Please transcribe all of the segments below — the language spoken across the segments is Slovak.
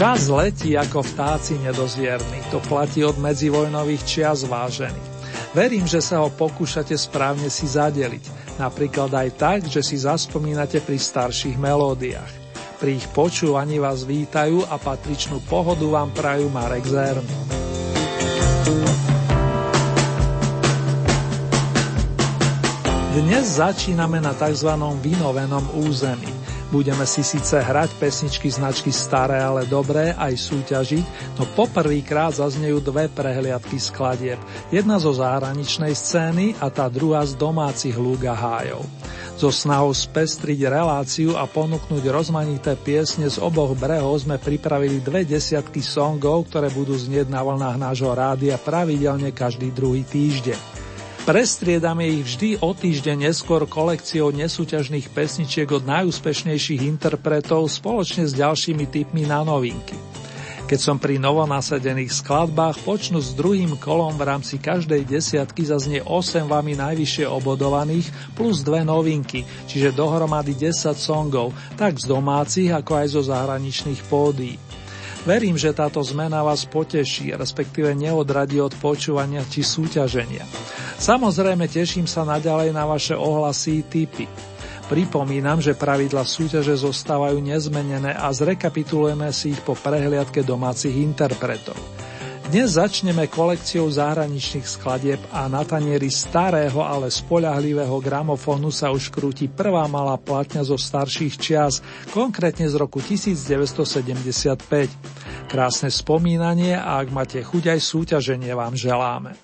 Čas letí ako vtáci nedozvierny, to platí od medzivojnových čias vážený. Verím, že sa ho pokúšate správne si zadeliť, napríklad aj tak, že si zaspomínate pri starších melódiách. Pri ich počúvaní vás vítajú a patričnú pohodu vám prajú Marek Zern. Dnes začíname na tzv. vinovenom území. Budeme si síce hrať pesničky značky staré, ale dobré, aj súťažiť, no poprvýkrát zaznejú dve prehliadky skladieb. Jedna zo zahraničnej scény a tá druhá z domácich lúk a hájov. So snahou spestriť reláciu a ponúknuť rozmanité piesne z oboch brehov sme pripravili dve desiatky songov, ktoré budú znieť na vlnách nášho rádia pravidelne každý druhý týždeň. Prestriedame ich vždy o týždeň neskôr kolekciou nesúťažných pesničiek od najúspešnejších interpretov spoločne s ďalšími typmi na novinky. Keď som pri novonasadených skladbách, počnú s druhým kolom v rámci každej desiatky zaznie 8 vami najvyššie obodovaných plus dve novinky, čiže dohromady 10 songov, tak z domácich ako aj zo zahraničných pódií. Verím, že táto zmena vás poteší, respektíve neodradí od počúvania či súťaženia. Samozrejme teším sa naďalej na vaše ohlasy i typy. Pripomínam, že pravidla súťaže zostávajú nezmenené a zrekapitulujeme si ich po prehliadke domácich interpretov. Dnes začneme kolekciou zahraničných skladieb a na tanieri starého, ale spoľahlivého gramofónu sa už krúti prvá malá platňa zo starších čias, konkrétne z roku 1975. Krásne spomínanie a ak máte chuť aj súťaženie vám želáme.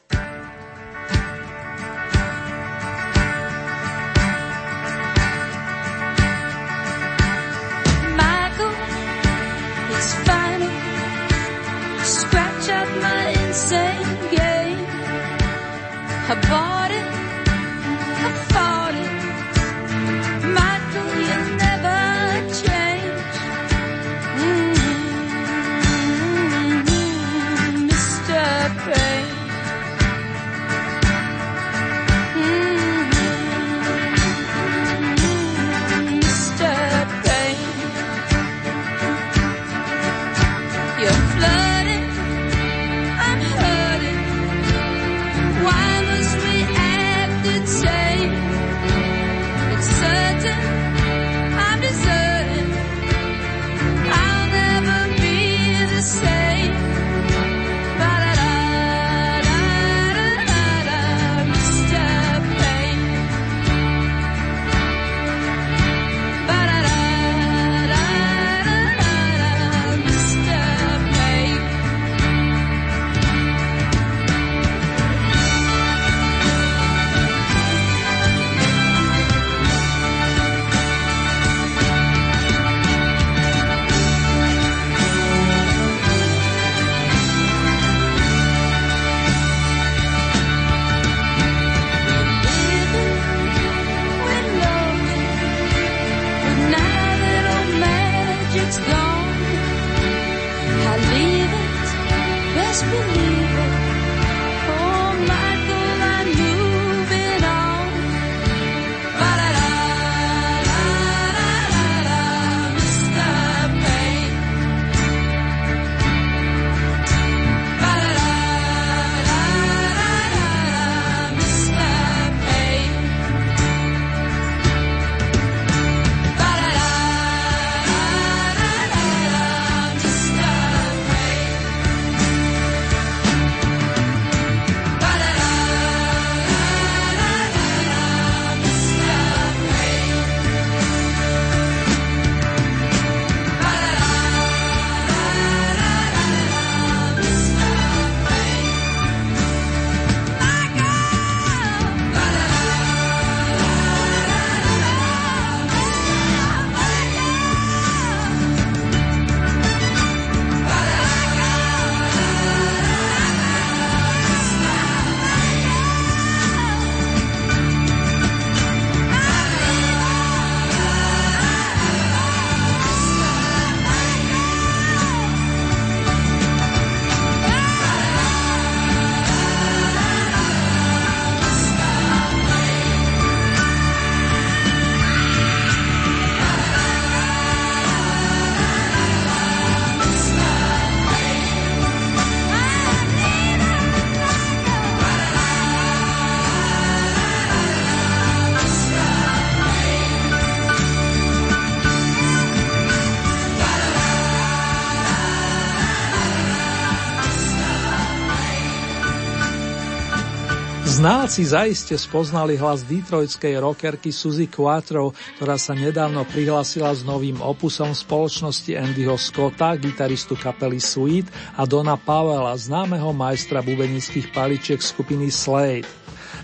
Znáci zaiste spoznali hlas detroitskej rockerky Suzy Quattro, ktorá sa nedávno prihlásila s novým opusom spoločnosti Andyho Scotta, gitaristu kapely Sweet a Dona Powella, známeho majstra bubenických paličiek skupiny Slade.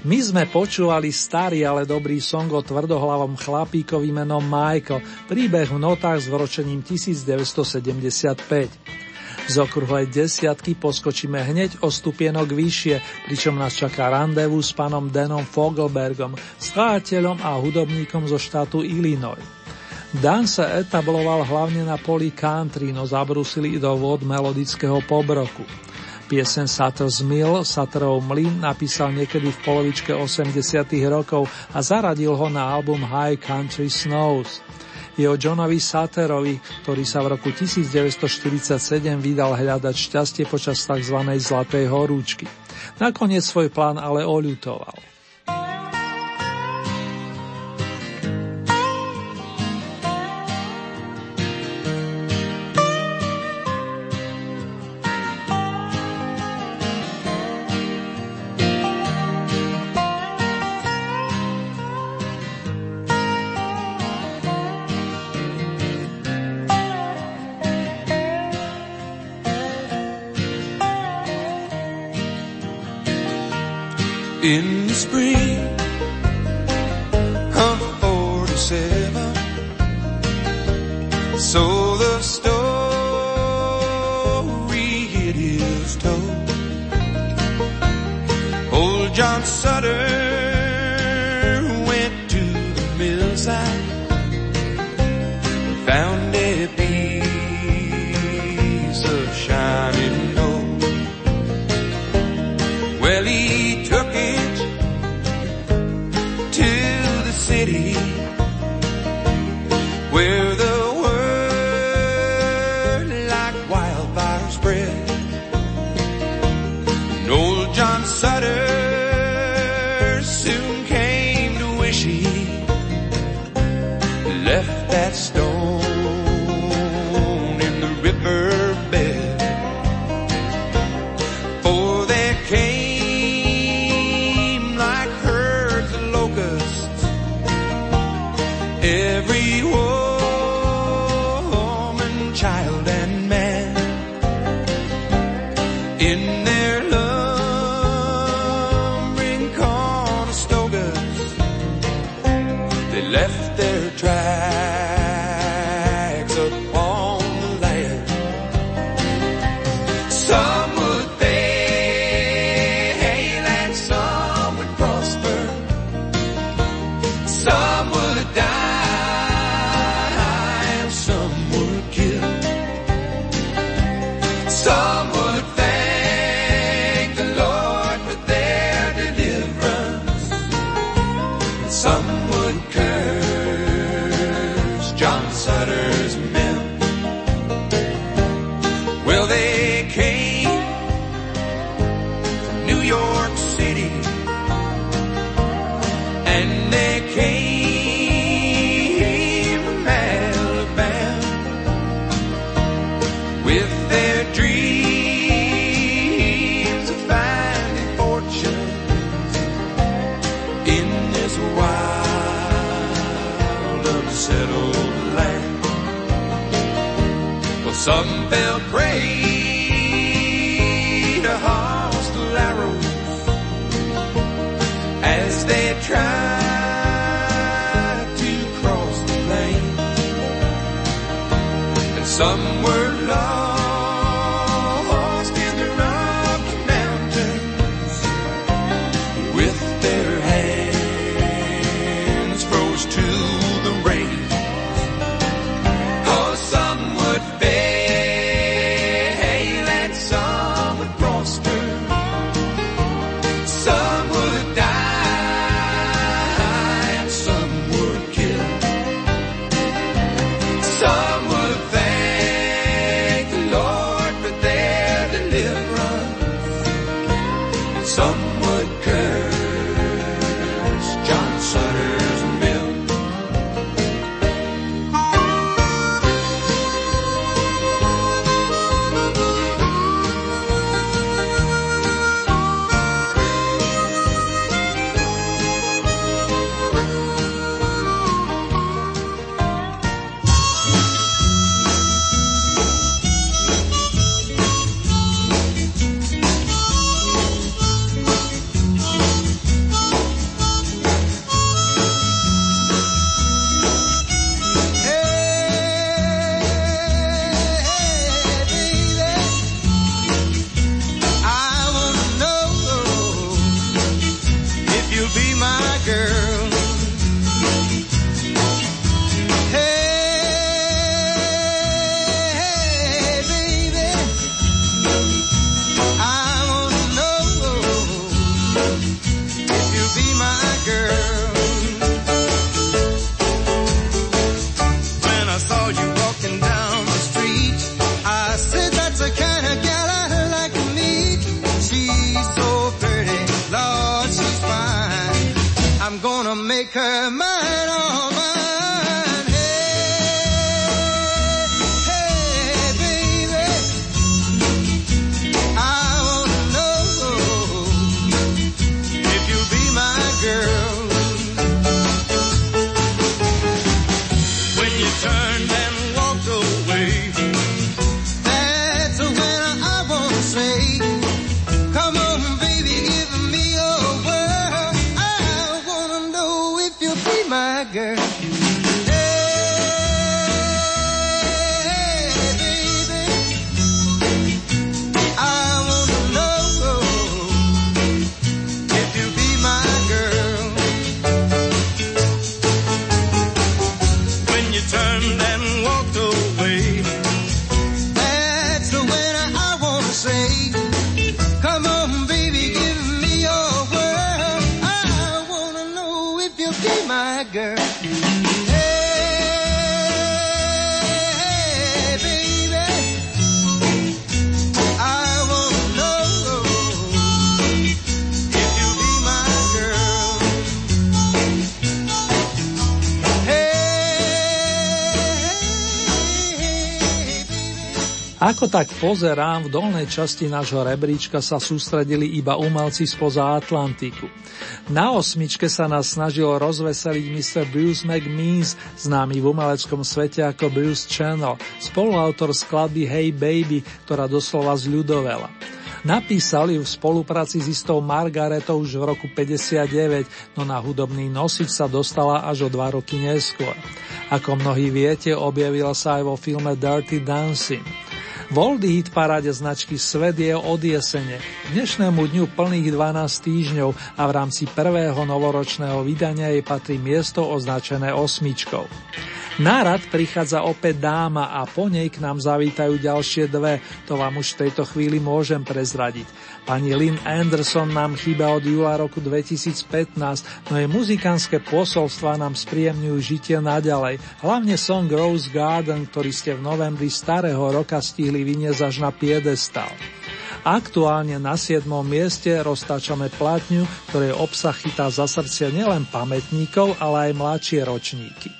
My sme počúvali starý, ale dobrý song o tvrdohlavom chlapíkovi menom Michael, príbeh v notách s vročením 1975. Z okrúhlej desiatky poskočíme hneď o stupienok vyššie, pričom nás čaká randevu s pánom Denom Fogelbergom, skladateľom a hudobníkom zo štátu Illinois. Dan sa etabloval hlavne na poli country, no zabrusili do vod melodického pobroku. Piesen Sutter's Mill, Sutterov mlyn napísal niekedy v polovičke 80 rokov a zaradil ho na album High Country Snows je o Johnovi Saterovi, ktorý sa v roku 1947 vydal hľadať šťastie počas tzv. zlatej horúčky. Nakoniec svoj plán ale oľutoval. Some Ako tak pozerám, v dolnej časti nášho rebríčka sa sústredili iba umelci spoza Atlantiku. Na osmičke sa nás snažil rozveseliť Mr. Bruce McMeans, známy v umeleckom svete ako Bruce Channel, spoluautor skladby Hey Baby, ktorá doslova zľudovela. Napísali v spolupráci s istou Margaretou už v roku 59, no na hudobný nosič sa dostala až o dva roky neskôr. Ako mnohí viete, objavila sa aj vo filme Dirty Dancing. Voldy hit paráde značky Svet je od jesene, dnešnému dňu plných 12 týždňov a v rámci prvého novoročného vydania jej patrí miesto označené osmičkou. Na rad prichádza opäť dáma a po nej k nám zavítajú ďalšie dve, to vám už v tejto chvíli môžem prezradiť. Pani Lynn Anderson nám chýba od júla roku 2015, no jej muzikánske posolstva nám spríjemňujú žitie naďalej, hlavne song Rose Garden, ktorý ste v novembri starého roka stihli vyniesť až na piedestal. Aktuálne na 7. mieste roztáčame platňu, ktorej obsah chytá za srdcia nielen pamätníkov, ale aj mladšie ročníky.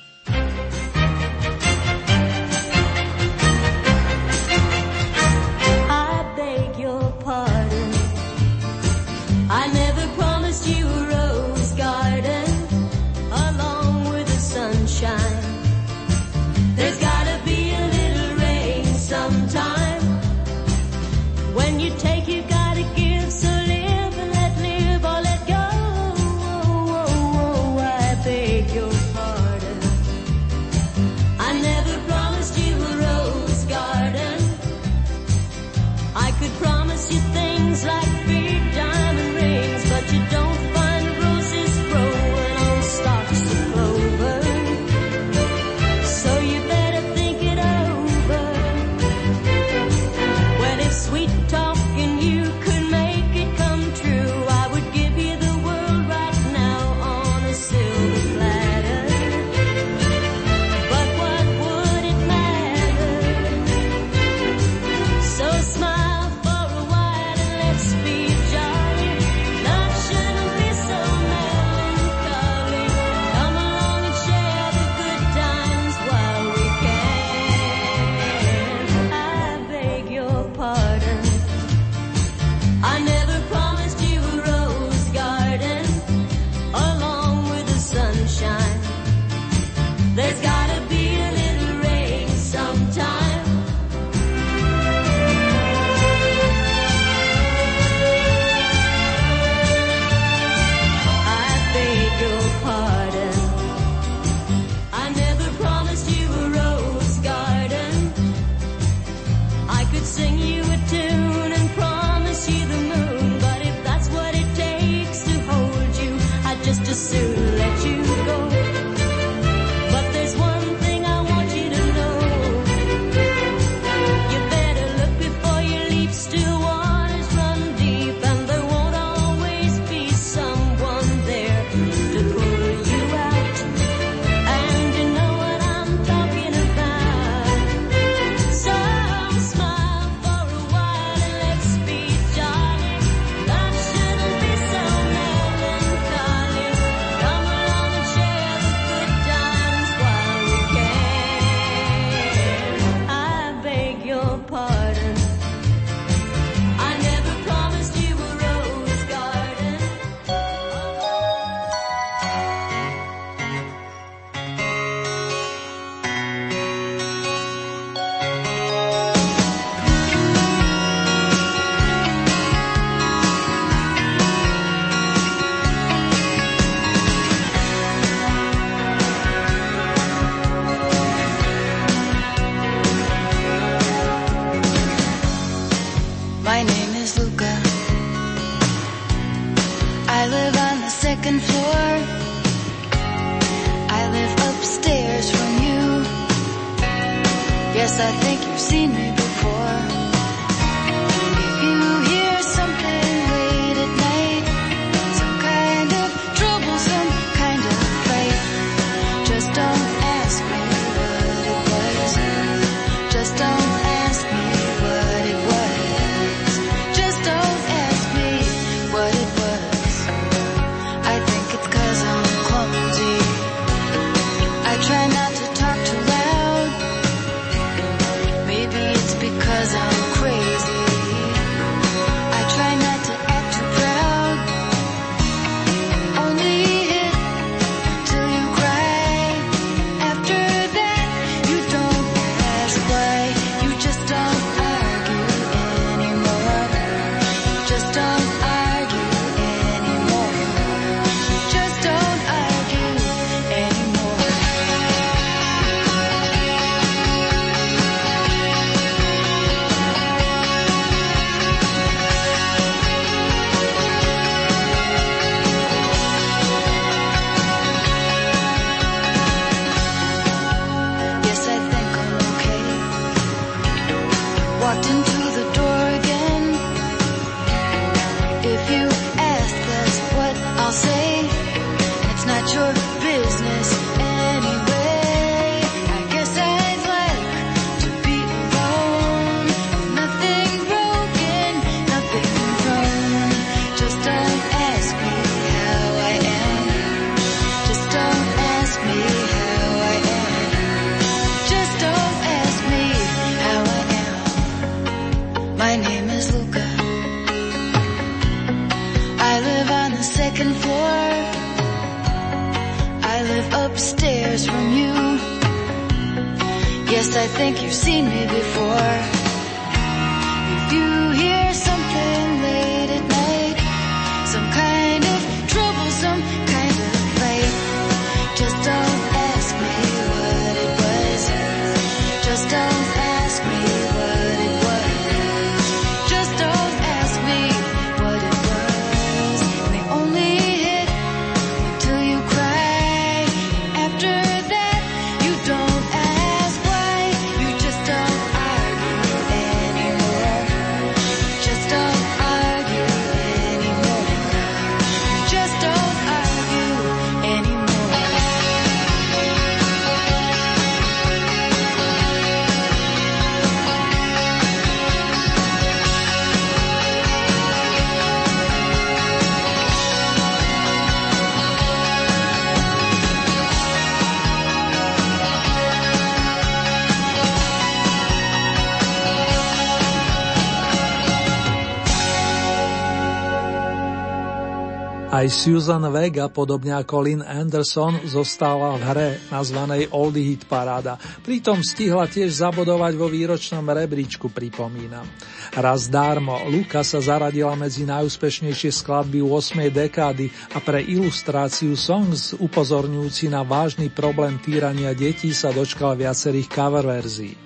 Aj Susan Vega, podobne ako Lynn Anderson, zostala v hre nazvanej Oldie Hit Paráda. Pritom stihla tiež zabodovať vo výročnom rebríčku, pripomínam. Raz dármo, Luka sa zaradila medzi najúspešnejšie skladby 8. dekády a pre ilustráciu songs upozorňujúci na vážny problém týrania detí sa dočkal viacerých cover verzií.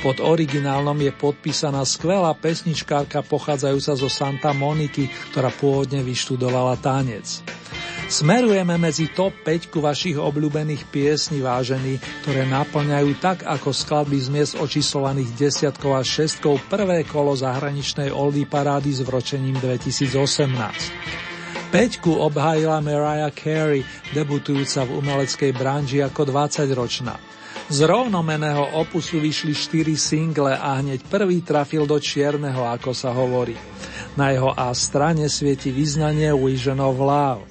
Pod originálnom je podpísaná skvelá pesničkárka pochádzajúca zo Santa Moniky, ktorá pôvodne vyštudovala tanec. Smerujeme medzi top 5 vašich obľúbených piesní vážení, ktoré naplňajú tak ako skladby z očíslovaných desiatkou a šestkou prvé kolo zahraničnej Oldie parády s vročením 2018. Peťku obhájila Mariah Carey, debutujúca v umeleckej branži ako 20-ročná. Z rovnomeného opusu vyšli 4 single a hneď prvý trafil do čierneho, ako sa hovorí. Na jeho A strane svieti vyznanie Vision of Love.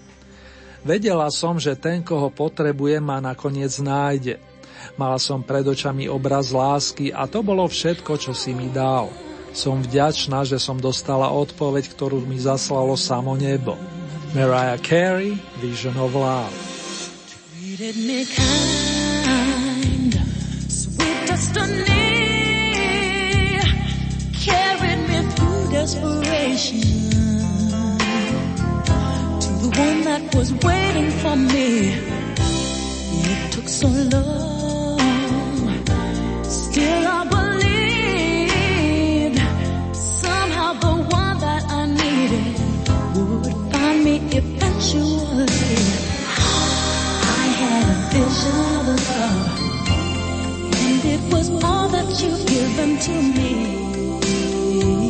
Vedela som, že ten, koho potrebuje, ma nakoniec nájde. Mala som pred očami obraz lásky a to bolo všetko, čo si mi dal. Som vďačná, že som dostala odpoveď, ktorú mi zaslalo samo nebo. Mariah Carey, Vision of Love. destiny carried me through desperation to the one that was waiting for me. It took so long, still I believed somehow the one that I needed would find me eventually. I had a vision of love all that you've given to me.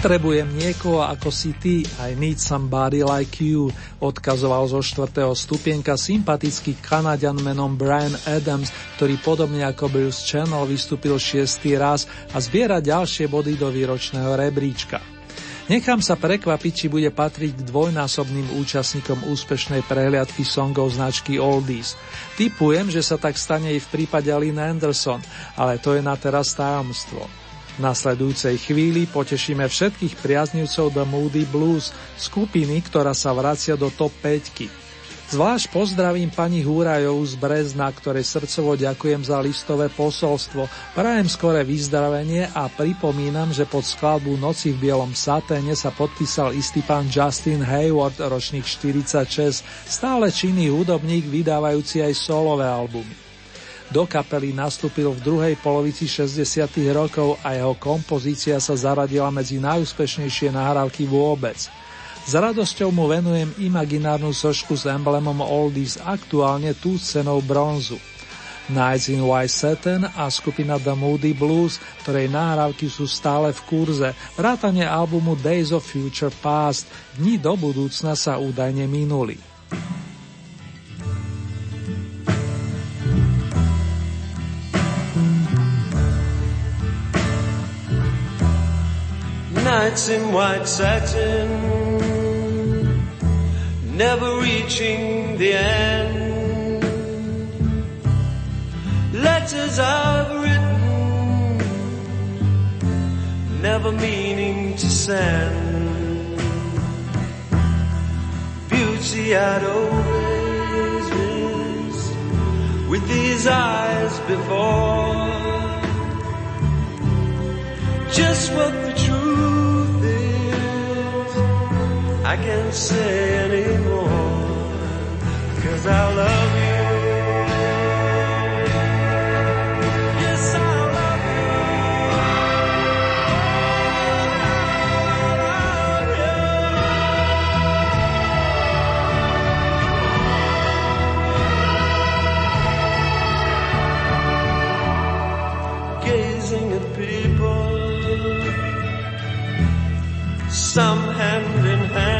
Potrebujem niekoho ako si ty, I need somebody like you, odkazoval zo štvrtého stupienka sympatický Kanadian menom Brian Adams, ktorý podobne ako Bruce Channel vystúpil šiestý raz a zbiera ďalšie body do výročného rebríčka. Nechám sa prekvapiť, či bude patriť k dvojnásobným účastníkom úspešnej prehliadky songov značky Oldies. Typujem, že sa tak stane i v prípade Lynn Anderson, ale to je na teraz tajomstvo. Nasledujúcej chvíli potešíme všetkých priaznivcov The Moody Blues, skupiny, ktorá sa vracia do top 5. Zvlášť pozdravím pani Húrajovú z Brezna, ktorej srdcovo ďakujem za listové posolstvo, prajem skore vyzdravenie a pripomínam, že pod skladbu Noci v bielom saténe sa podpísal istý pán Justin Hayward, ročník 46, stále činný hudobník, vydávajúci aj solové albumy. Do kapely nastúpil v druhej polovici 60. rokov a jeho kompozícia sa zaradila medzi najúspešnejšie nahrávky vôbec. S radosťou mu venujem imaginárnu sošku s emblemom Oldies, aktuálne tú cenou bronzu. Nights in White Satin a skupina The Moody Blues, ktorej nahrávky sú stále v kurze, vrátane albumu Days of Future Past, dní do budúcna sa údajne minuli. Nights in white satin, never reaching the end. Letters I've written, never meaning to send. Beauty I'd always miss with these eyes before. Just what the truth I can't say anymore. Cause I love you. Yes, I love you. Gazing at people, some hand in hand.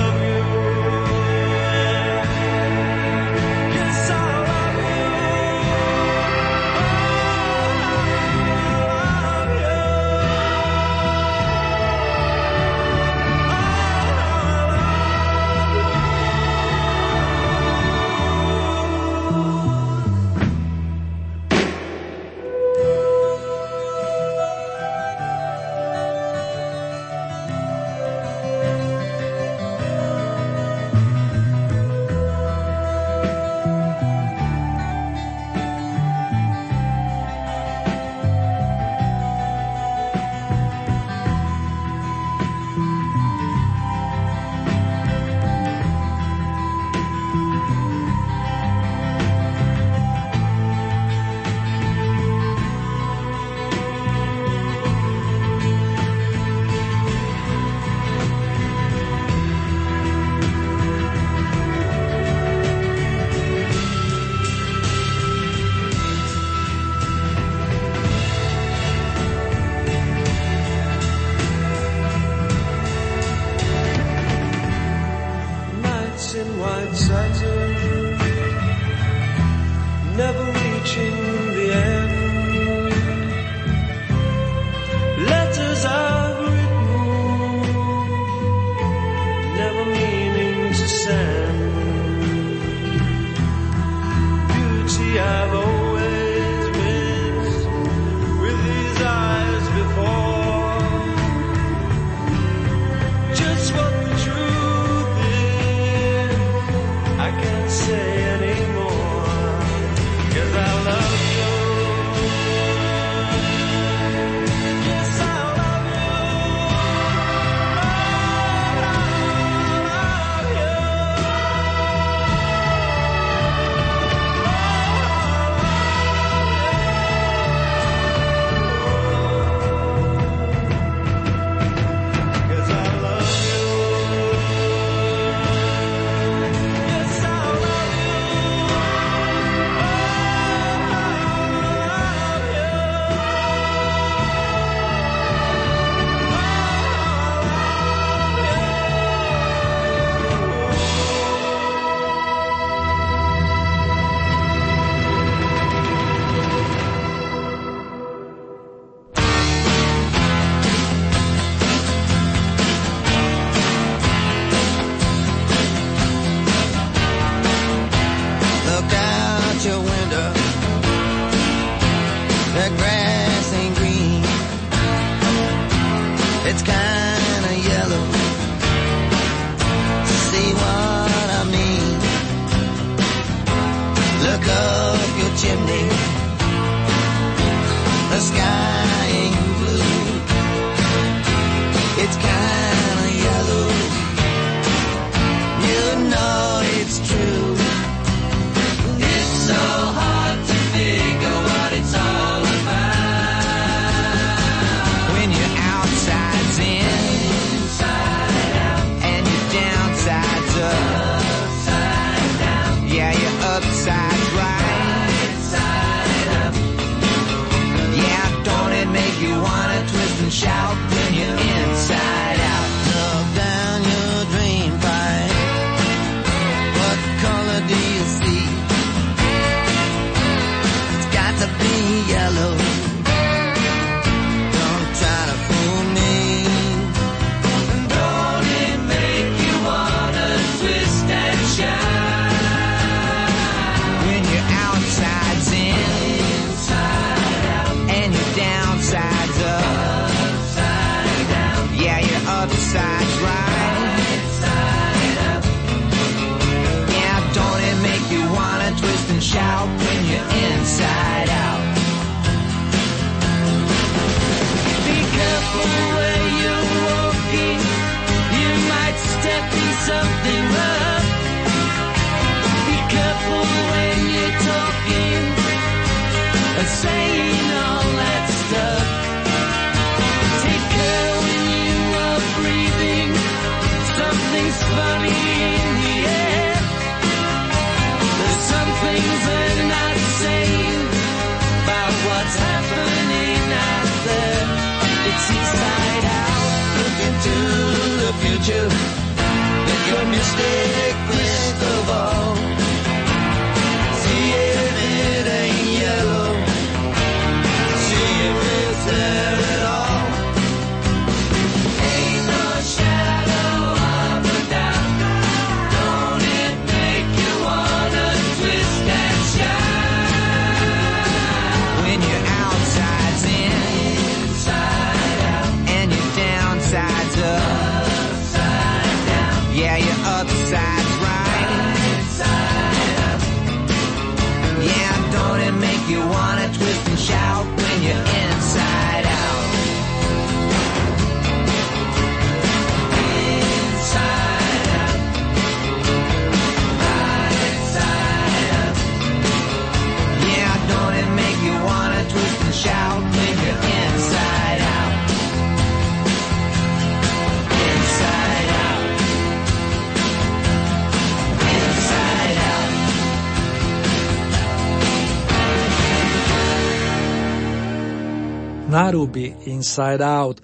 Náruby Inside Out.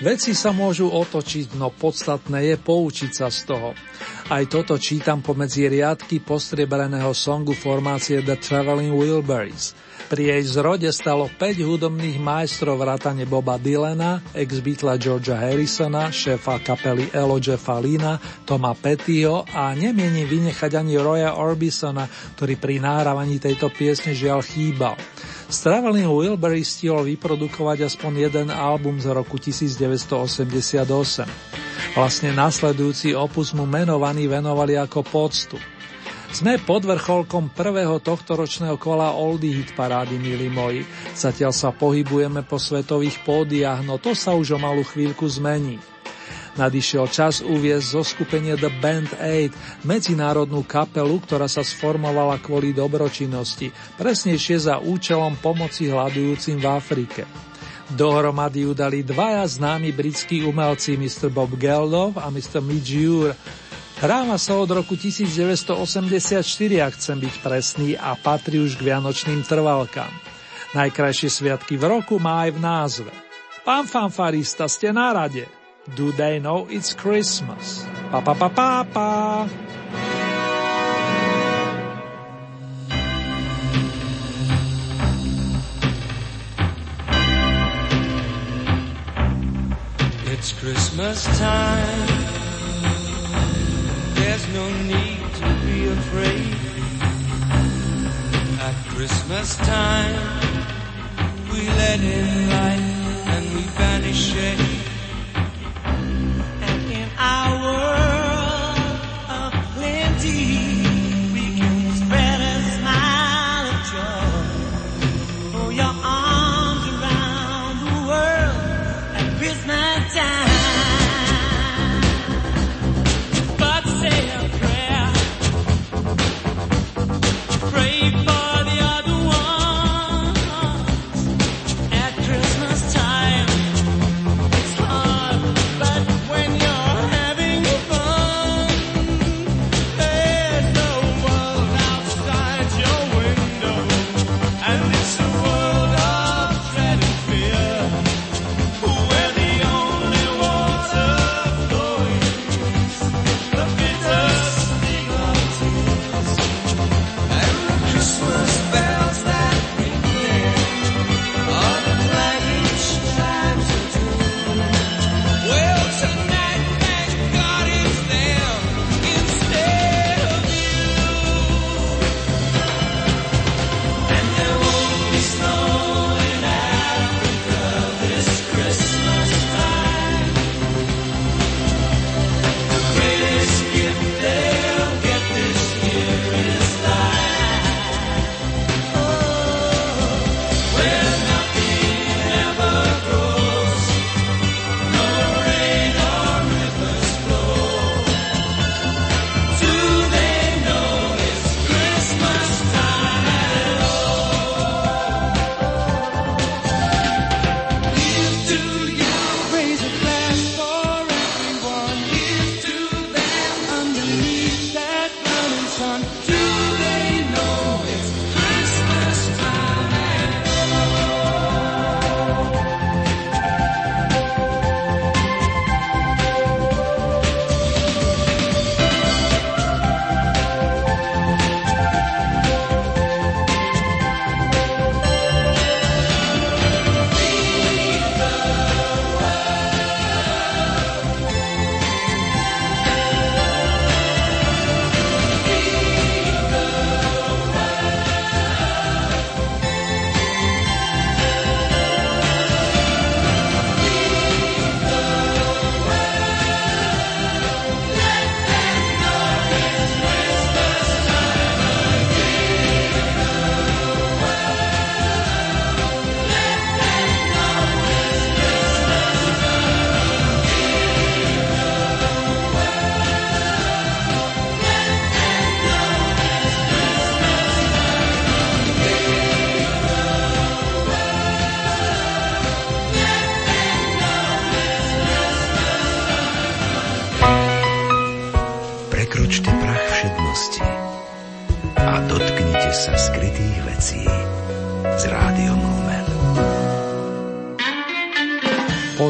Veci sa môžu otočiť, no podstatné je poučiť sa z toho. Aj toto čítam pomedzi riadky postriebreného songu formácie The Traveling Wilburys. Pri jej zrode stalo 5 hudobných majstrov vrátane Boba Dylana, ex-Beatla Georgia Harrisona, šéfa kapely Elo Jeffa Lina, Toma Pettyho a nemieni vynechať ani Roya Orbisona, ktorý pri nahrávaní tejto piesne žiaľ chýbal. S Traveling Wilbury stihol vyprodukovať aspoň jeden album z roku 1988. Vlastne nasledujúci opus mu menovaný venovali ako poctu. Sme pod vrcholkom prvého tohtoročného kola Oldie Hit parády, milí moji. Zatiaľ sa pohybujeme po svetových pódiach, no to sa už o malú chvíľku zmení. Nadišiel čas uviezť zo skupenie The Band Aid, medzinárodnú kapelu, ktorá sa sformovala kvôli dobročinnosti, presnejšie za účelom pomoci hľadujúcim v Afrike. Dohromady ju dali dvaja známi britskí umelci Mr. Bob Geldof a Mr. Mitch Ure. Hráva sa od roku 1984, ak chcem byť presný, a patrí už k vianočným trvalkám. Najkrajšie sviatky v roku má aj v názve. Pán fanfarista, ste na rade. Do they know it's Christmas? Pa pa pa pa pa. It's Christmas time. There's no need to be afraid. At Christmas time, we let in light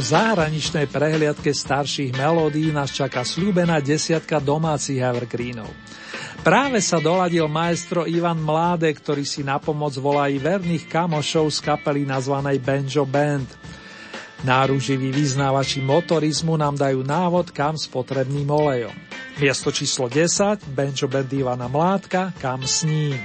Po zahraničnej prehliadke starších melódií nás čaká slúbená desiatka domácich evergreenov. Práve sa doladil maestro Ivan Mláde, ktorý si na pomoc volá i verných kamošov z kapely nazvanej Banjo Band. Náruživí vyznávači motorizmu nám dajú návod kam s potrebným olejom. Miesto číslo 10, Banjo Band Ivana Mládka, kam s ním.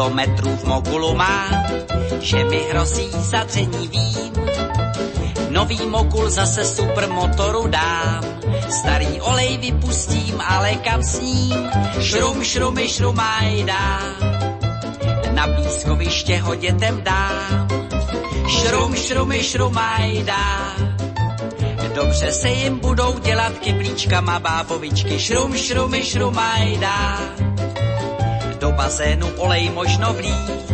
Kilometrů v mogulu má, že mi hrozí zadření vím. Nový mogul zase supermotoru dám, starý olej vypustím, ale kam s ním? Šrum, šrumy, šrumaj dám. Na pískoviště ho dětem dám, šrum, šrumy, šrumaj dám. Dobře se jim budou dělat kyblíčkama bábovičky, šrum, šrumy, šrumaj dám bazénu olej možno vlít.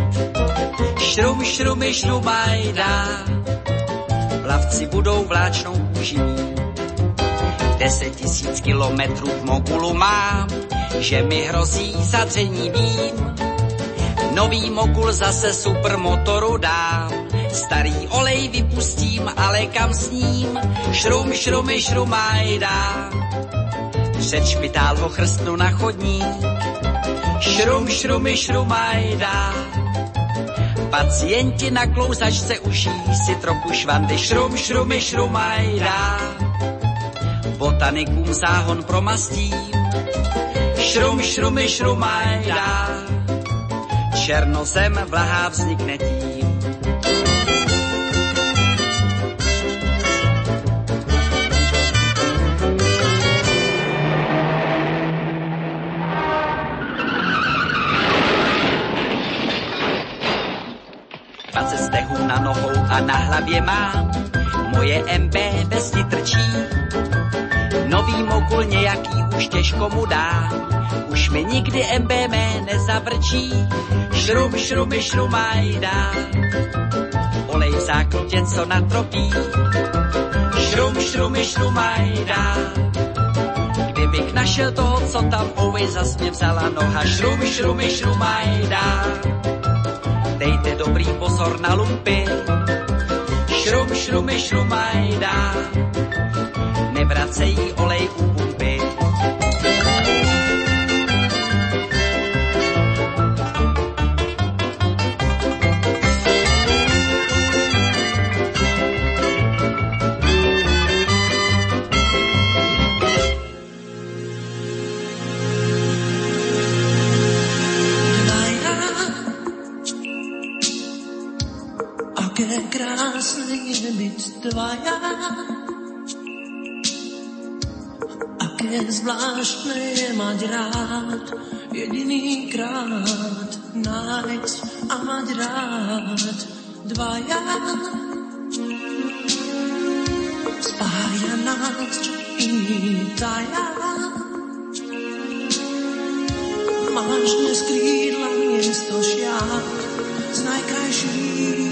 Šrum, šrumy, šrumajda, plavci budou vláčnou kůži Deset tisíc kilometrů v mogulu mám, že mi hrozí zadření vím. Nový mogul zase supermotoru dám, starý olej vypustím, ale kam s ním? Šrum, šrumy, šrumajda. Před špitál ho chrstnu na chodník, Šrum, šrumy, šrumajda. Pacienti na klouzačce uší si trochu švandy. Šrum, šrumy, šrumajda. Botanikům záhon promastím. Šrum, šrumy, šrumajda. Černozem vlahá vznikne tím. A na hlavě mám moje MB vesti trčí. Nový mokul nějaký už těžko mu dá, už mi nikdy MB mé nezavrčí. Šrum, šrumy, šrumaj dá, olej v zákrutě, co natropí. Šrum, šrumy, šrumaj dá, kdybych našel toho, co tam always zas mě vzala noha. Šrum, šrumy, šrumaj dá, dejte dobrý pozor na lumpy, šrum, šrumy, šrumajda, nevracej olej u zvláštne je mať rád, jediný krát nájsť a mať rád dvaja. Spája nás, iný taja. Máš dnes krídla miesto šiat z najkrajších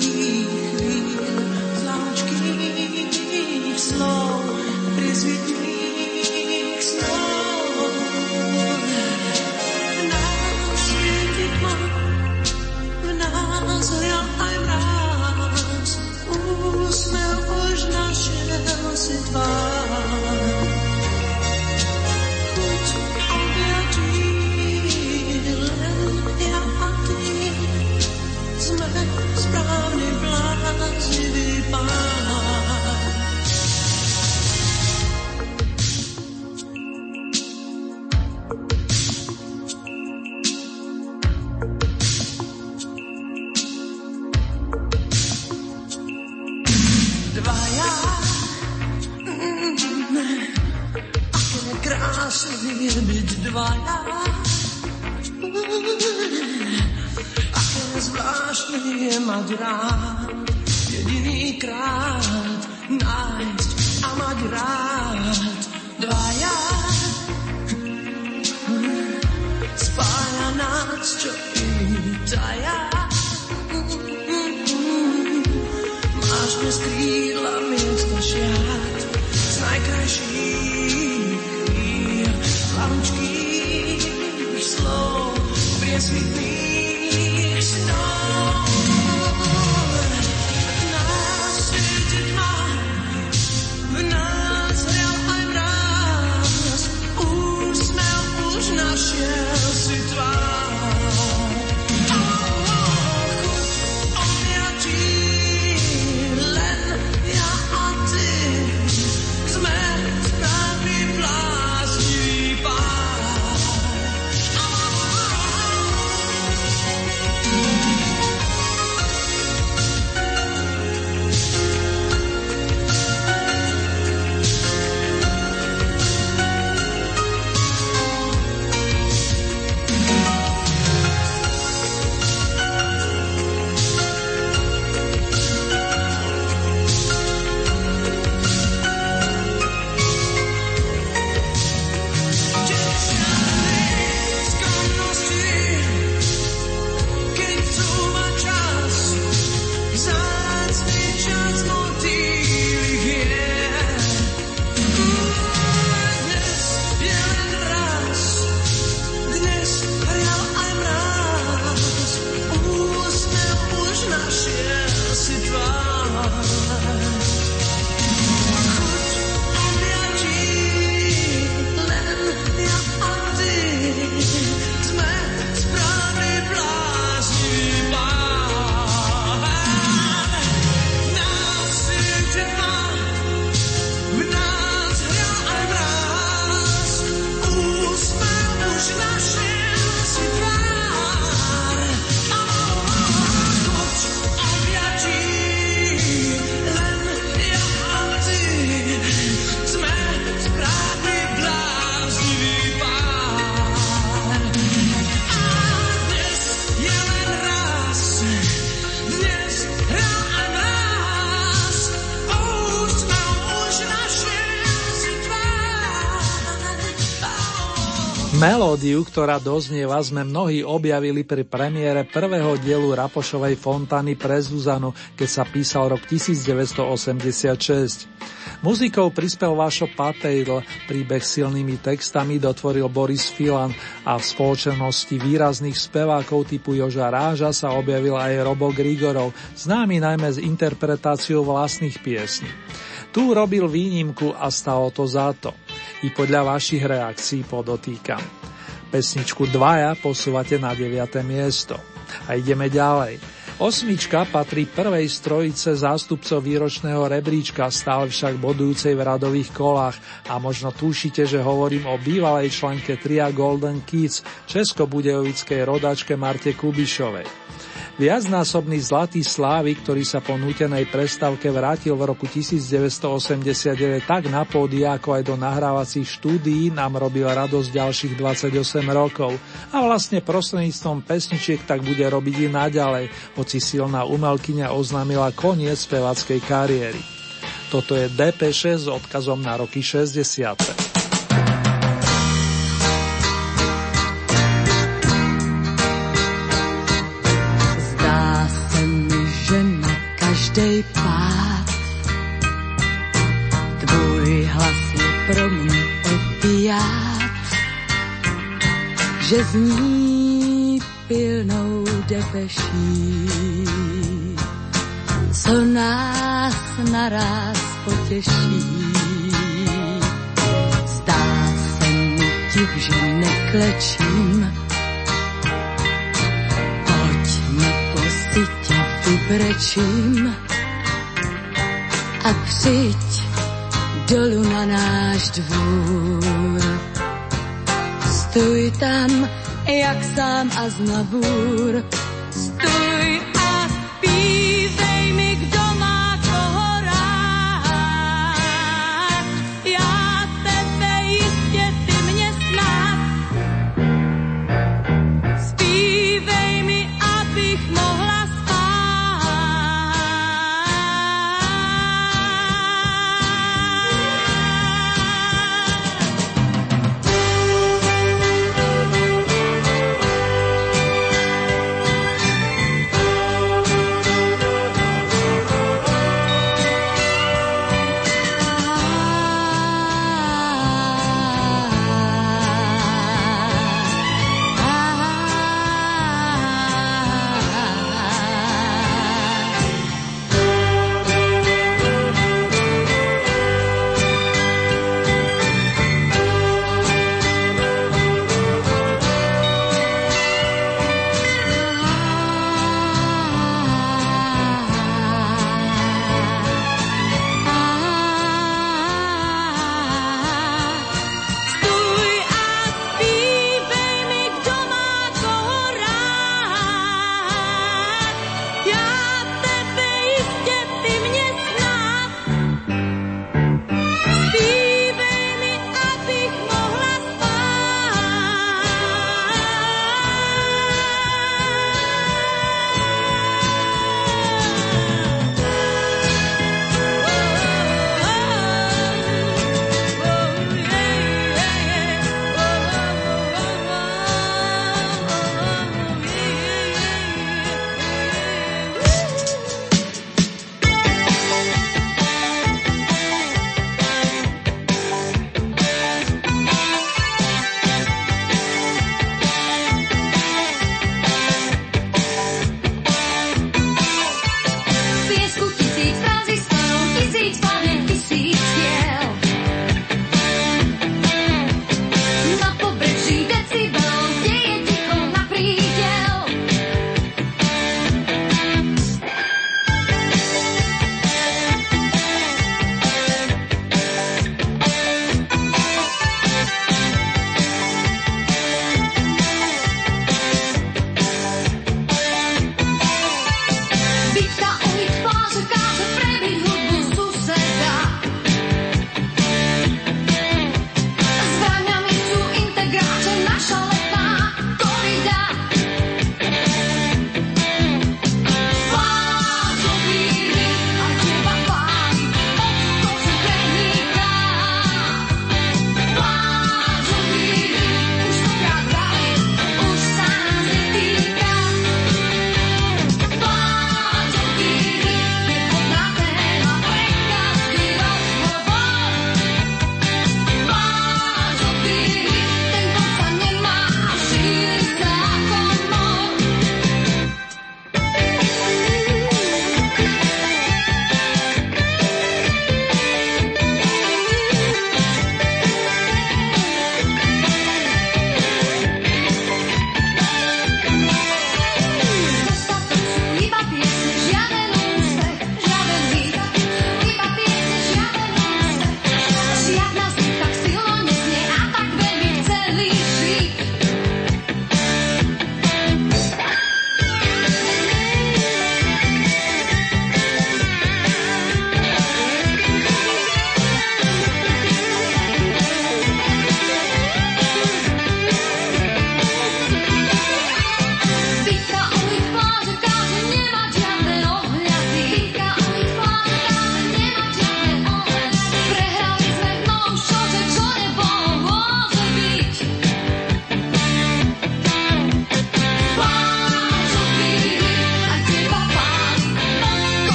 taja. Melódiu, ktorá doznieva, sme mnohí objavili pri premiére prvého dielu Rapošovej fontány pre Zuzanu, keď sa písal rok 1986. Muzikou prispel Vašo Patejdl, príbeh silnými textami dotvoril Boris Filan a v spoločnosti výrazných spevákov typu Joža Ráža sa objavil aj Robo Grigorov, známy najmä s interpretáciou vlastných piesní. Tu robil výnimku a stalo to za to. I podľa vašich reakcií podotýkam. Pesničku Dvaja posúvate na 9. miesto. A ideme ďalej. Osmička patrí prvej strojice zástupcov výročného rebríčka, stále však bodujúcej v radových kolách a možno tušíte, že hovorím o bývalej členke tria Golden Kids, česko-budejovickej rodačke Marte Kubišovej. Viacnásobný zlatý slávy, ktorý sa po nútenej prestavke vrátil v roku 1989 tak na pódia, ako aj do nahrávacích štúdií, nám robil radosť ďalších 28 rokov. A vlastne prostredníctvom pesničiek tak bude robiť i naďalej, hoci silná umelkyňa oznámila koniec spevackej kariéry. Toto je DP6 s odkazom na roky 60. že zní pilnou depeší, co nás naraz potěší. Zdá se mi div, že neklečím, Pojďme po sytě vybrečím a přijď dolů na náš dvůr. Stůj tam, jak sám a znavůr.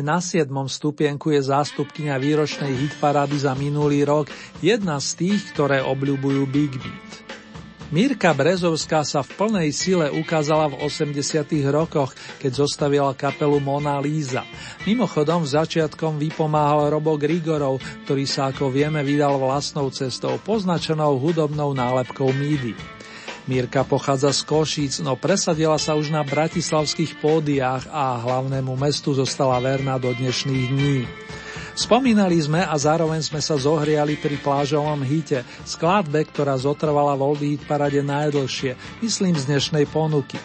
Aj na siedmom stupienku je zástupkynia výročnej hitparády za minulý rok, jedna z tých, ktoré obľúbujú Big Beat. Mírka Brezovská sa v plnej sile ukázala v 80 rokoch, keď zostavila kapelu Mona Lisa. Mimochodom v začiatkom vypomáhal Robo Grigorov, ktorý sa ako vieme vydal vlastnou cestou, poznačenou hudobnou nálepkou Mídy. Mírka pochádza z Košíc, no presadila sa už na bratislavských pódiách a hlavnému mestu zostala verná do dnešných dní. Spomínali sme a zároveň sme sa zohriali pri plážovom hite, skladbe, ktorá zotrvala v Oldie Hit parade najdlhšie, myslím z dnešnej ponuky.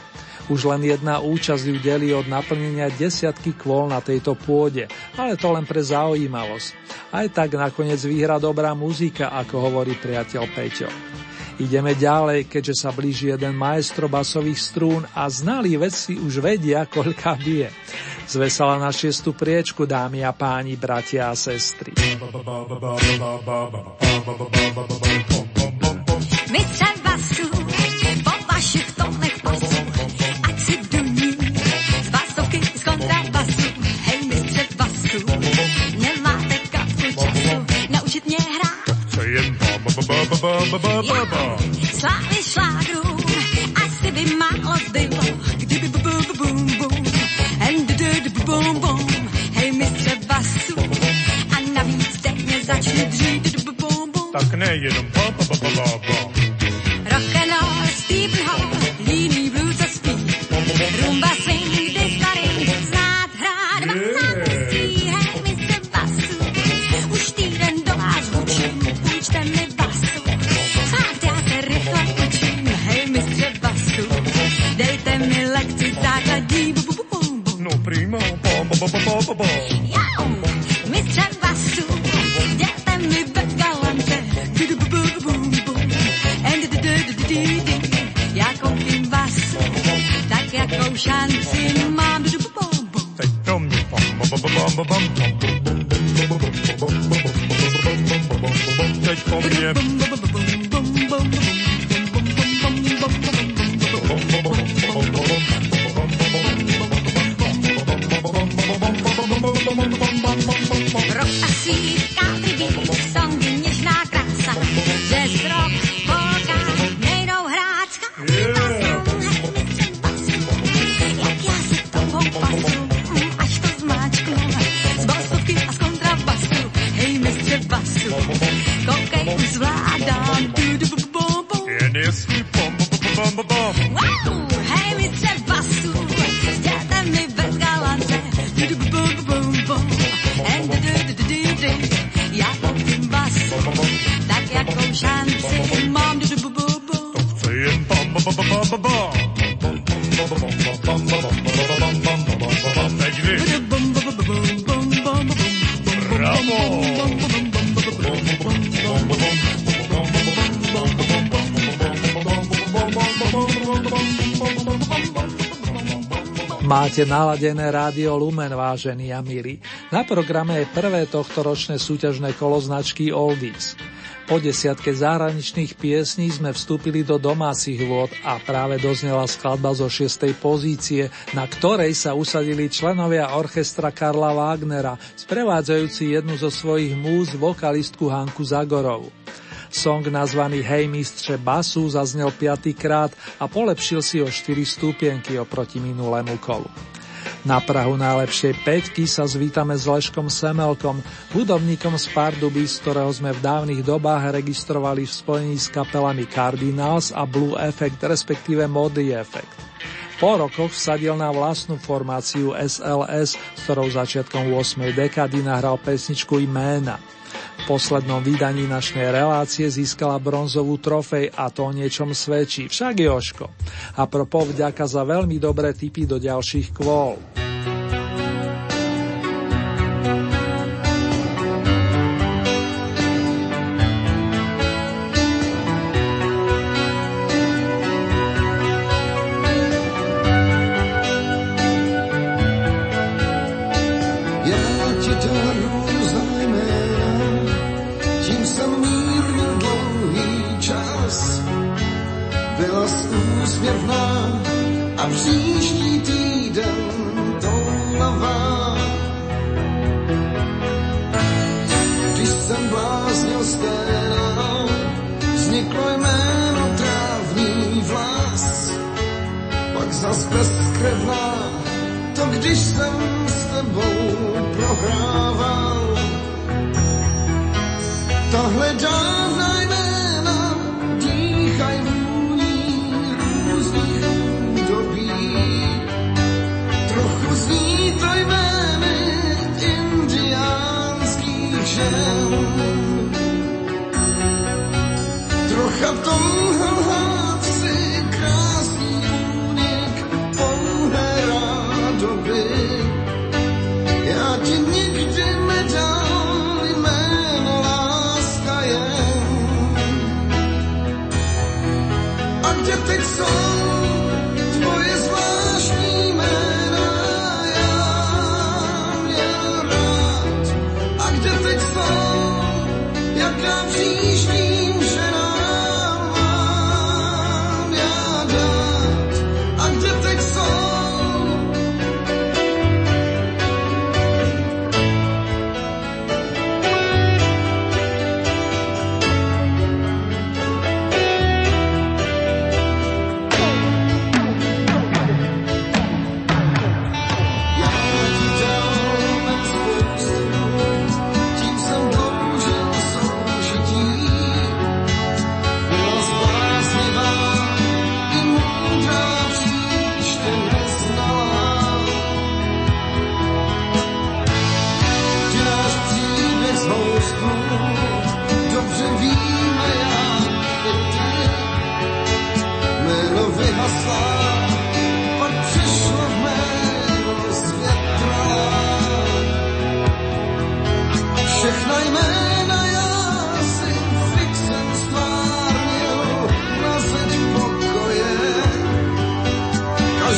Už len jedna účasť ju delí od naplnenia desiatky kvôl na tejto pôde, ale to len pre zaujímavosť. Aj tak nakoniec vyhra dobrá muzika, ako hovorí priateľ Peťo. Ideme ďalej, keďže sa blíži jeden maestro basových strún a znalí vedci už vedia, koľka bije. Zvesala na šiestu priečku, dámy a páni, bratia a sestry. Mistře Slávy šlágrů, asi by málo zbylo, kdyby bu- bu- bu- bum bum, and du- bum bum. Hej, mistře basu, a navíc teď mě začne dřít, bum bum. Tak nejenom ba ba ba ba ba Máte naladené rádio Lumen, vážení a milí. Na programe je prvé tohto ročné súťažné kolo značky Oldies. Po desiatke zahraničných piesní sme vstúpili do domácich vôd a práve doznela skladba zo šiestej pozície, na ktorej sa usadili členovia orchestra Karla Wagnera, sprevádzajúci jednu zo svojich múz, vokalistku Hanku Zagorovú. Song nazvaný Hej mistře basu zaznel piatýkrát a polepšil si o 4 stupienky oproti minulému kolu. Na Prahu najlepšej peťky sa zvítame s Leškom Semelkom, hudobníkom z Pardubis, ktorého sme v dávnych dobách registrovali v spojení s kapelami Cardinals a Blue Effect, respektíve Mody Effect. Po rokoch vsadil na vlastnú formáciu SLS, s ktorou začiatkom 8. dekády nahral pesničku Iména. Poslednom vydaní našej relácie získala bronzovú trofej a to o niečom svedčí, však Joško. A propos vďaka za veľmi dobré tipy do ďalších kvôl.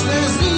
there's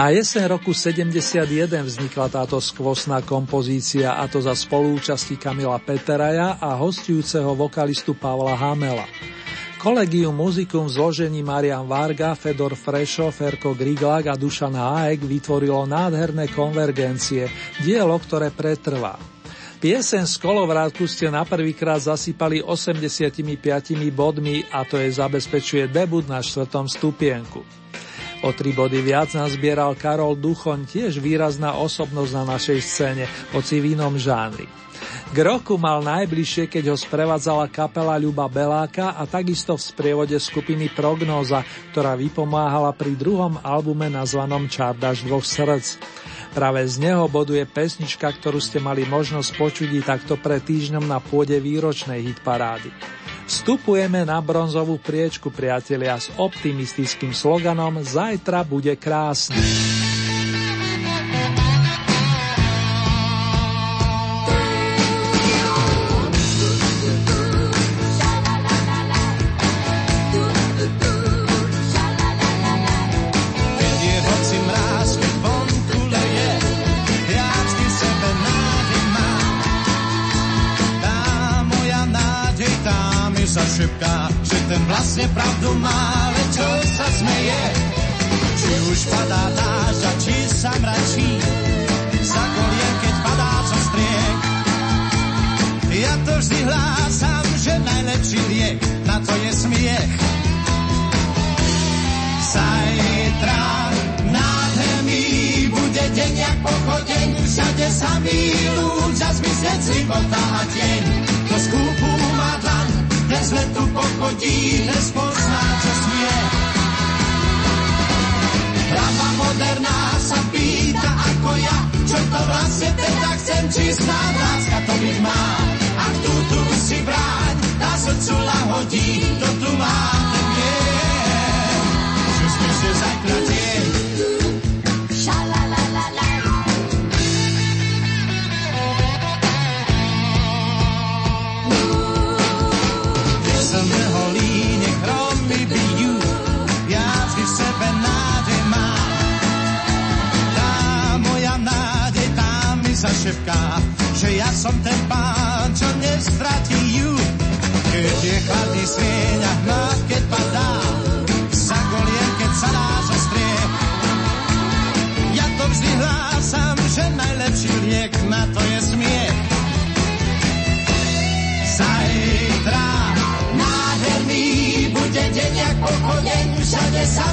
Na jeseň roku 71 vznikla táto skvostná kompozícia a to za spolúčasti Kamila Peteraja a hostujúceho vokalistu Pavla Hamela. Kolegium muzikum v zložení Marian Varga, Fedor Frešo, Ferko Griglak a Dušan Háek vytvorilo nádherné konvergencie, dielo, ktoré pretrvá. Piesen z kolovrátku ste na prvýkrát zasypali 85 bodmi a to je zabezpečuje debut na štvrtom stupienku. O tri body viac nás zbieral Karol Duchoň, tiež výrazná osobnosť na našej scéne, hoci v inom žánri. K roku mal najbližšie, keď ho sprevádzala kapela Ľuba Beláka a takisto v sprievode skupiny Prognóza, ktorá vypomáhala pri druhom albume nazvanom Čardaš dvoch srdc. Práve z neho boduje pesnička, ktorú ste mali možnosť počuť takto pred týždňom na pôde výročnej hitparády. Vstupujeme na bronzovú priečku, priatelia, s optimistickým sloganom Zajtra bude krásny.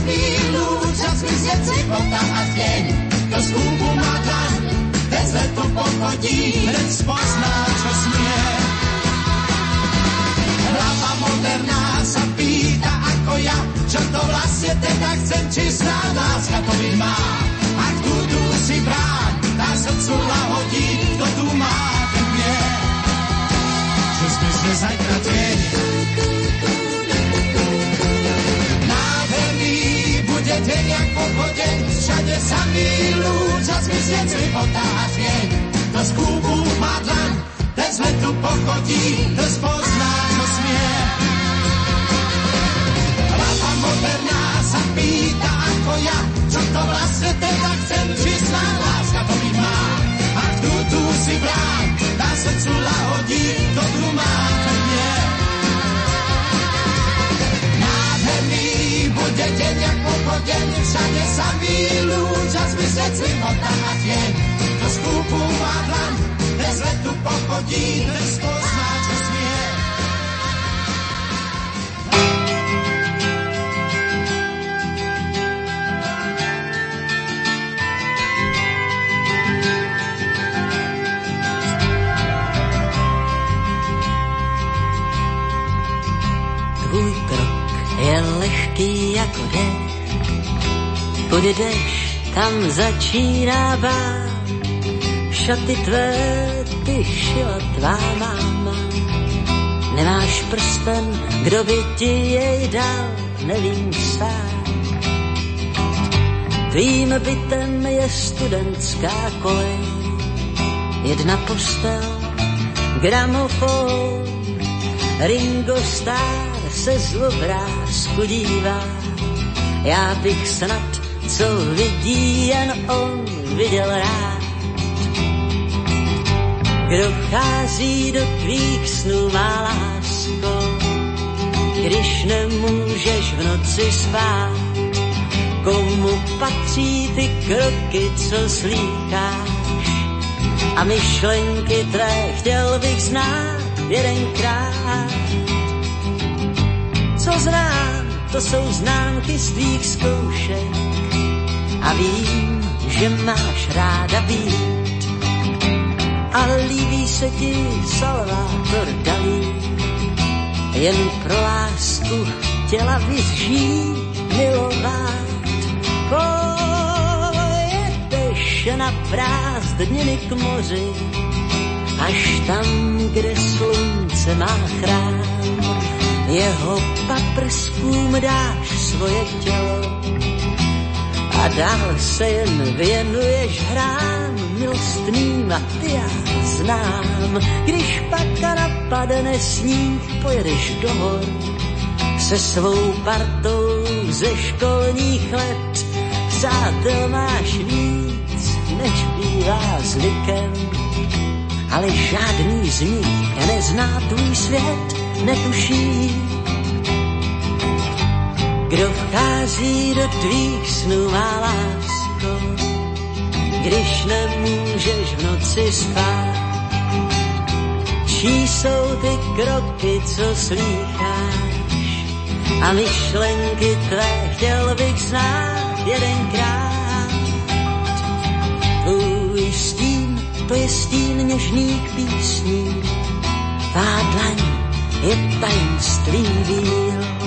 Mílu, čas si pota a deň. To skúpu má dlaň, ten tu pochodí, hneď spozná, čo smie. Hlava moderná sa pýta ako ja, čo to vlastne teda chcem, či snáď láska to byť má. Ak tu tu si bráň, tá srdcu lahodí, kto tu má, ten vie. Že zmizne zajtra tieň. Deň jak pochodeň, všade sa mílu, čas myslieť slipota a tieň. To z kúbu má dlaň, ten svet tu pochodí, to spozná, čo smie. Hlava moderná sa pýta ako ja, čo to vlastne teda chcem, či sná láska to byť má. Ak tu, tu si bráň, dá srdcu lahodí, tu má, to pochodeň, všade sa mílu, čas myslieť slivota a tieň. To skúpu má dlan, ten svet tu pochodí, ten spozná, čo smie. Tvůj krok je lehký jako dech, kudy tam začíná bát. Šaty tvé ty šila tvá máma. Nemáš prsten, kdo by ti jej dal, nevím sám. Tvým bytem je studentská kolej, jedna postel, gramofon, Ringo Starr se z obrázku dívá. Já bych snad, co vidí jen on, viděl rád. Kdo vchází do tvých snů, má lásko, když nemůžeš v noci spát. Komu patří ty kroky, co slýcháš? A myšlenky tvé chtěl bych znát jedenkrát. Co znám, to jsou známky z tvých zkoušek a vím, že máš ráda být. A líbí se ti Salvador Dalí, jen pro lásku chtěla vyžít, milovat. Pojedeš na prázdniny k moři, až tam, kde slunce má chrám. Jeho paprskům dáš svoje tělo a dál se jen věnuješ hrám milostným a ty já znám. Když pak napadne sníh, pojedeš do hor se svou partou ze školních let. Přátel máš víc, než bývá zvykem ale žádný z nich nezná tvůj svět, netuší. Kdo vchází do tvých snů, má lásko, když nemůžeš v noci spát. Čí jsou ty kroky, co slýcháš a myšlenky tvé chtěl bych znát jedenkrát. Tvůj stín to je stín něžných písní. Tvá dlaň je tajemství víl.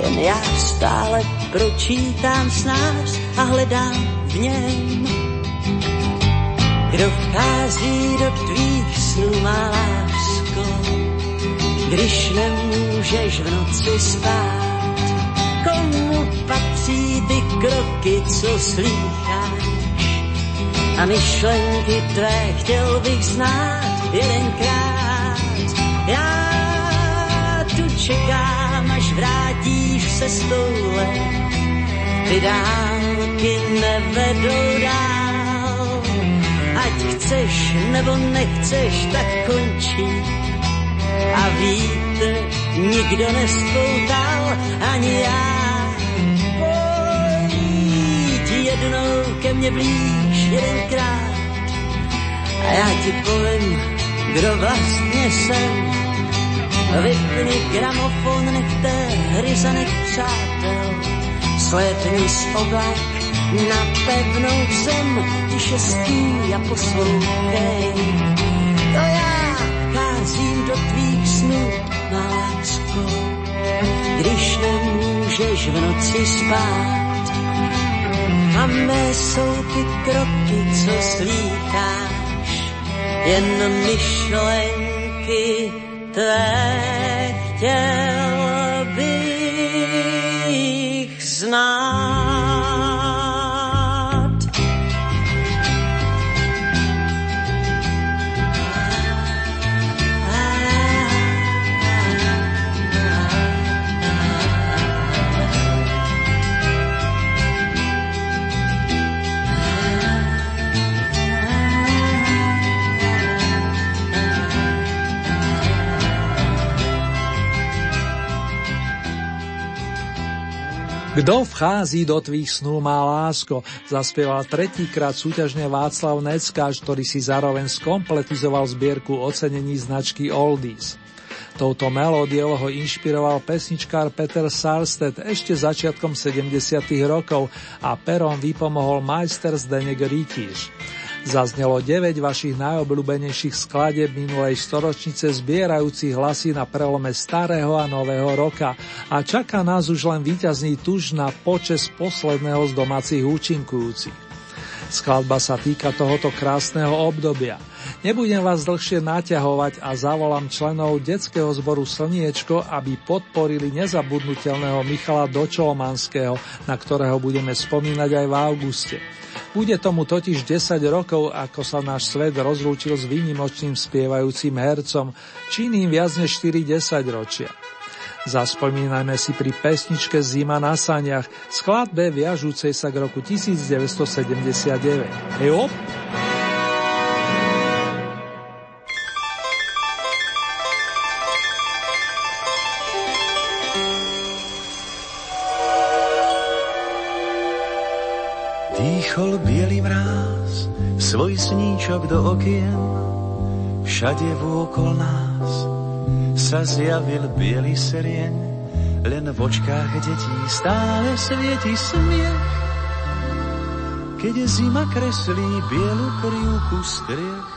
Jen já stále pročítám snář a hledám v něm. Kdo vchází do tvých snů, má lásko, když nemůžeš v noci spát. Komu patří ty kroky, co slýcháš? A myšlenky tvé chtěl bych znát jedenkrát. Já tu čekám, vrátíš se z toule. Ty dálky nevedou dál. Ať chceš nebo nechceš, tak končí. A vítr nikdo nespoutal, ani já. Pojď jednou ke mně blíž jedenkrát. A já ti povím, kdo vlastně jsem. Vypni gramofon, nechte hry za nech přátel. Slétni z oblak na pevnou zem, tiše stůj a poslouchej. To já vcházím do tvých snů, má lásko, když nemůžeš v noci spát. A mé jsou ty kroky, co slýcháš, jen myšlenky tvé chtěl bych znát. Kto vchází do tvých snú má lásko, zaspieval tretíkrát súťažne Václav Neckáš, ktorý si zároveň skompletizoval zbierku ocenení značky Oldies. Touto melódiou ho inšpiroval pesničkár Peter Sarstedt ešte začiatkom 70. rokov a perom vypomohol majster Zdenek Rítiš. Zaznelo 9 vašich najobľúbenejších skladeb minulej storočnice zbierajúcich hlasy na prelome starého a nového roka a čaká nás už len víťazný tuž na počes posledného z domácich účinkujúcich. Skladba sa týka tohoto krásneho obdobia. Nebudem vás dlhšie naťahovať a zavolám členov detského zboru Slniečko, aby podporili nezabudnutelného Michala Dočolomanského, na ktorého budeme spomínať aj v auguste. Bude tomu totiž 10 rokov, ako sa náš svet rozlúčil s výnimočným spievajúcim hercom, činným viac než 4 10 ročia. Zaspomínajme si pri pesničke Zima na saniach, skladbe viažúcej sa k roku 1979. Hej op! Mráz, svoj sníčok do okien, všade vôkol nás sa zjavil biely serieň, len v očkách detí stále svieti smiech. Keď zima kreslí bielu krivku striech,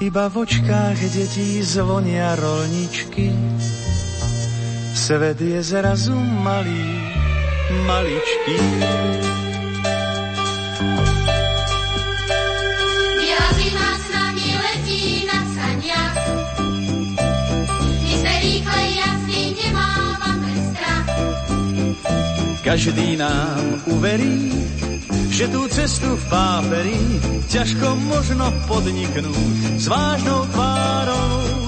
iba v očkách detí zvonia rolničky. Svet je zrazu malý, maličký. Každý nám uverí, že tú cestu v páperi ťažko možno podniknúť s vážnou tvárou.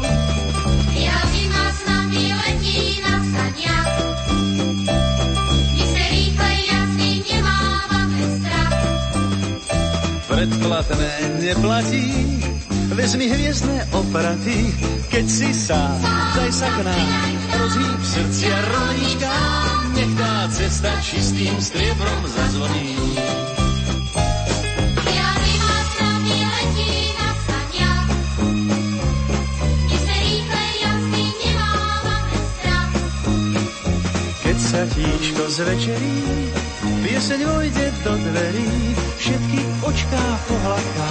Predplatné neplatí, vezmi hviezdne opraty, keď si sám, daj sa k nám, rozhýb srdcia rolníčka, nech tá cesta čistým striebrom zazvoní. Keď sa tíčko zvečerí, pieseň vojde do dverí, všetky očká pohľaká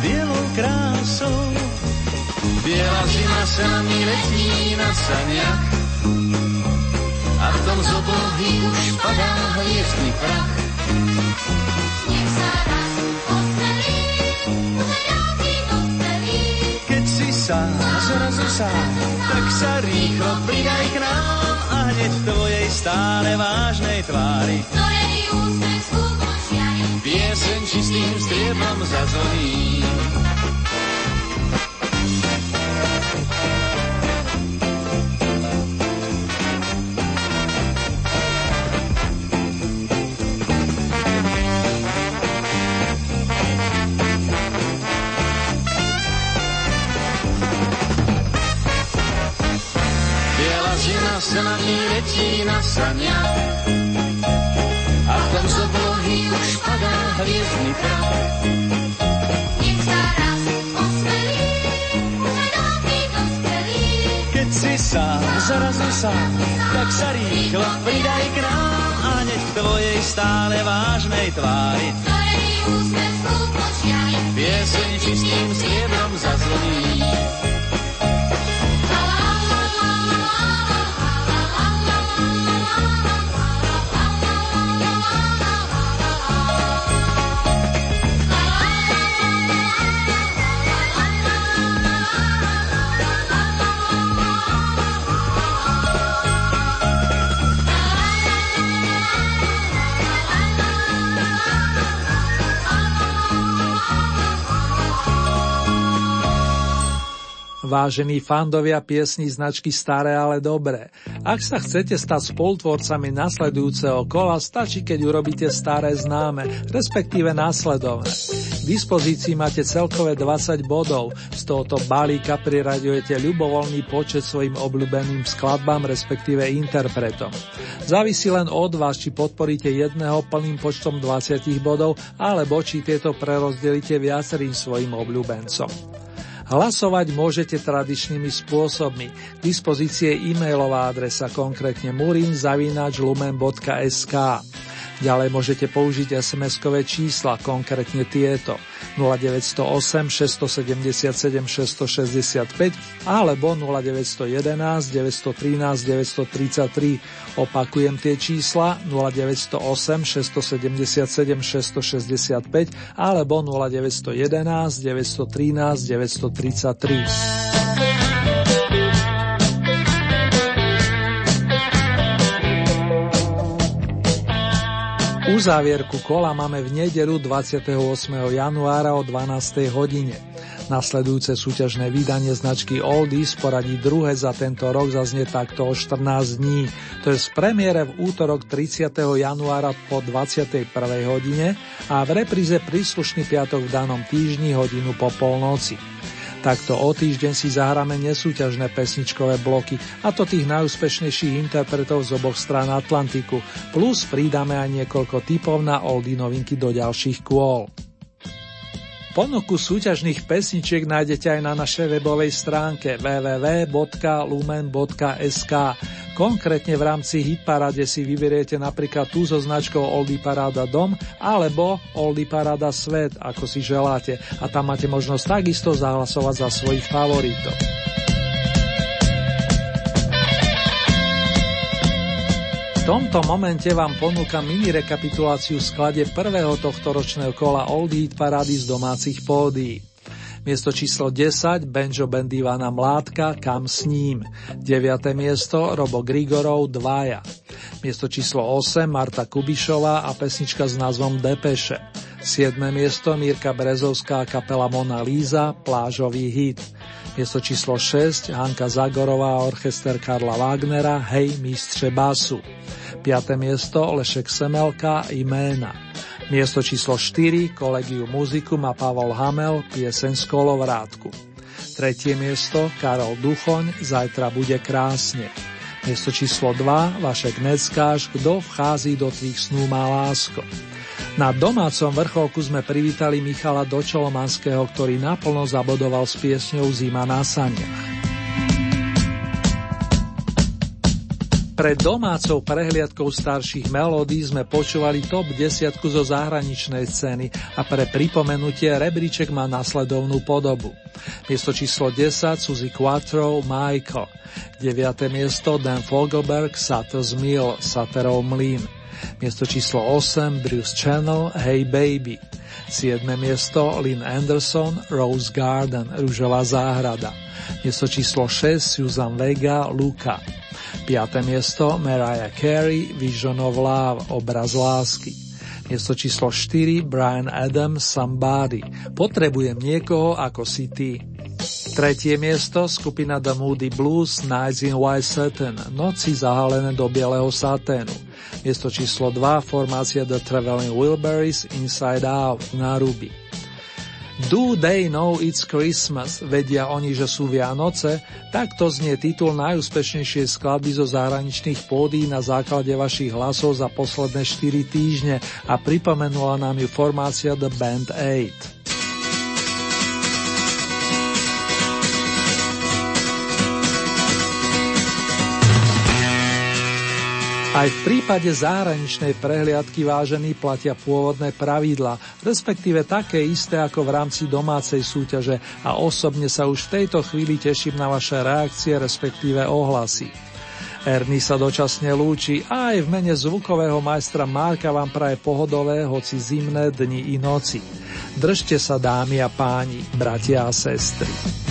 bielou krásou. Biela zima sa mi letí na saniach a v tom z oblohy už padá hviezdny prach. Nech sa raz. Keď si sám zrazu sa, tak sa rýchlo pridaj k nám a hneď v tvojej stále vážnej tvári pieseň čistým striebom zazvoní. Biela zima sa na ní letí na sania hviezdny. Nech sa raz osmelí, dospelý. Keď si sám, zrazu sám, tak sa rýchlo pridaj k nám a hneď v tvojej stále vážnej tvári Ktorej úsmev skúpom šiari. pieseň čistým striebrom zazvoní. Vážení fandovia piesní značky Staré, ale dobré. Ak sa chcete stať spolutvorcami nasledujúceho kola, stačí, keď urobíte staré známe, respektíve následovné. K dispozícii máte celkové 20 bodov, z tohoto balíka priraďujete ľubovoľný počet svojim obľúbeným skladbám, respektíve interpretom. Závisí len od vás, či podporíte jedného plným počtom 20 bodov, alebo či tieto prerozdelíte viacerým svojim obľúbencom. Hlasovať môžete tradičnými spôsobmi. K dispozície e-mailová adresa konkrétne murinzavinačlumen.sk Ďalej môžete použiť SMS-kové čísla, konkrétne tieto 0908 677 665 alebo 0911 913 933. Opakujem tie čísla 0908 677 665 alebo 0911 913 933. Uzávierku kola máme v nedelu 28. januára o 12. hodine. Nasledujúce súťažné vydanie značky Oldies poradí druhé za tento rok zaznie takto o 14 dní. To je z premiére v útorok 30. januára po 21. hodine a v repríze príslušný piatok v danom týždni hodinu po polnoci. Takto o týždeň si zahráme nesúťažné pesničkové bloky, a to tých najúspešnejších interpretov z oboch strán Atlantiku, plus pridáme aj niekoľko typov na oldy novinky do ďalších kôl. Ponuku súťažných pesničiek nájdete aj na našej webovej stránke www.lumen.sk. Konkrétne v rámci Hitparade si vyberiete napríklad tú so značkou Oldy Paráda Dom alebo Oldy Paráda Svet, ako si želáte. A tam máte možnosť takisto zahlasovať za svojich favoritov. Tomto momente vám ponúkam mini rekapituláciu sklade prvého tohto ročného kola Old Heat parády z domácich pódií. Miesto číslo 10 Benjo Band Ivana Mládka Kam s ním. 9. miesto Robo Grigorov Dvaja. Miesto číslo 8 Marta Kubišová a pesnička s názvom Depeše. 7. miesto Mírka Brezovská a kapela Mona Líza Plážový hit. Miesto číslo 6 Hanka Zagorová a orchester Karla Wagnera Hej mistře basu. 5. miesto Lešek Semelka Jména. Miesto číslo 4 Kolegiu muzikum a Pavol Hamel Pieseň z kolovrátku. Tretie miesto Karol Duchoň Zajtra bude krásne. Miesto číslo 2 Vašek Neckáš Kto vchází do tvých snú má lásko. Na domácom vrcholku sme privítali Michala Dočolomanského, ktorý naplno zabodoval s piesňou Zima na saniach. Pred domácou prehliadkou starších melódií sme počúvali top 10 zo zahraničnej scény a pre pripomenutie rebríček má nasledovnú podobu. Miesto číslo 10 Suzy Quattro Michael. 9. miesto Dan Fogelberg Sutter's Mill Sutterov mlyn. Miesto číslo 8 Bruce Channel Hey Baby. 7. miesto Lynn Anderson Rose Garden Rúžová záhrada. Miesto číslo 6 Susan Vega Luka. 5. miesto Mariah Carey Vision of Love Obraz lásky. Miesto číslo 4 Brian Adams Somebody Potrebujem niekoho ako si ty. Tretie miesto skupina The Moody Blues Nights in White Satin Noci zahalené do bieleho saténu. Miesto číslo 2 formácia The Traveling Wilburys Inside Out na Ruby. Do they know it's Christmas? Vedia oni, že sú Vianoce? Takto znie titul najúspešnejšej skladby zo zahraničných pódí na základe vašich hlasov za posledné 4 týždne a pripomenula nám ju formácia The Band 8. Aj v prípade zahraničnej prehliadky vážený platia pôvodné pravidla, respektíve také isté ako v rámci domácej súťaže a osobne sa už v tejto chvíli teším na vaše reakcie, respektíve ohlasy. Erny sa dočasne lúči a aj v mene zvukového majstra Márka vám praje pohodové, hoci zimné dni i noci. Držte sa dámy a páni, bratia a sestry.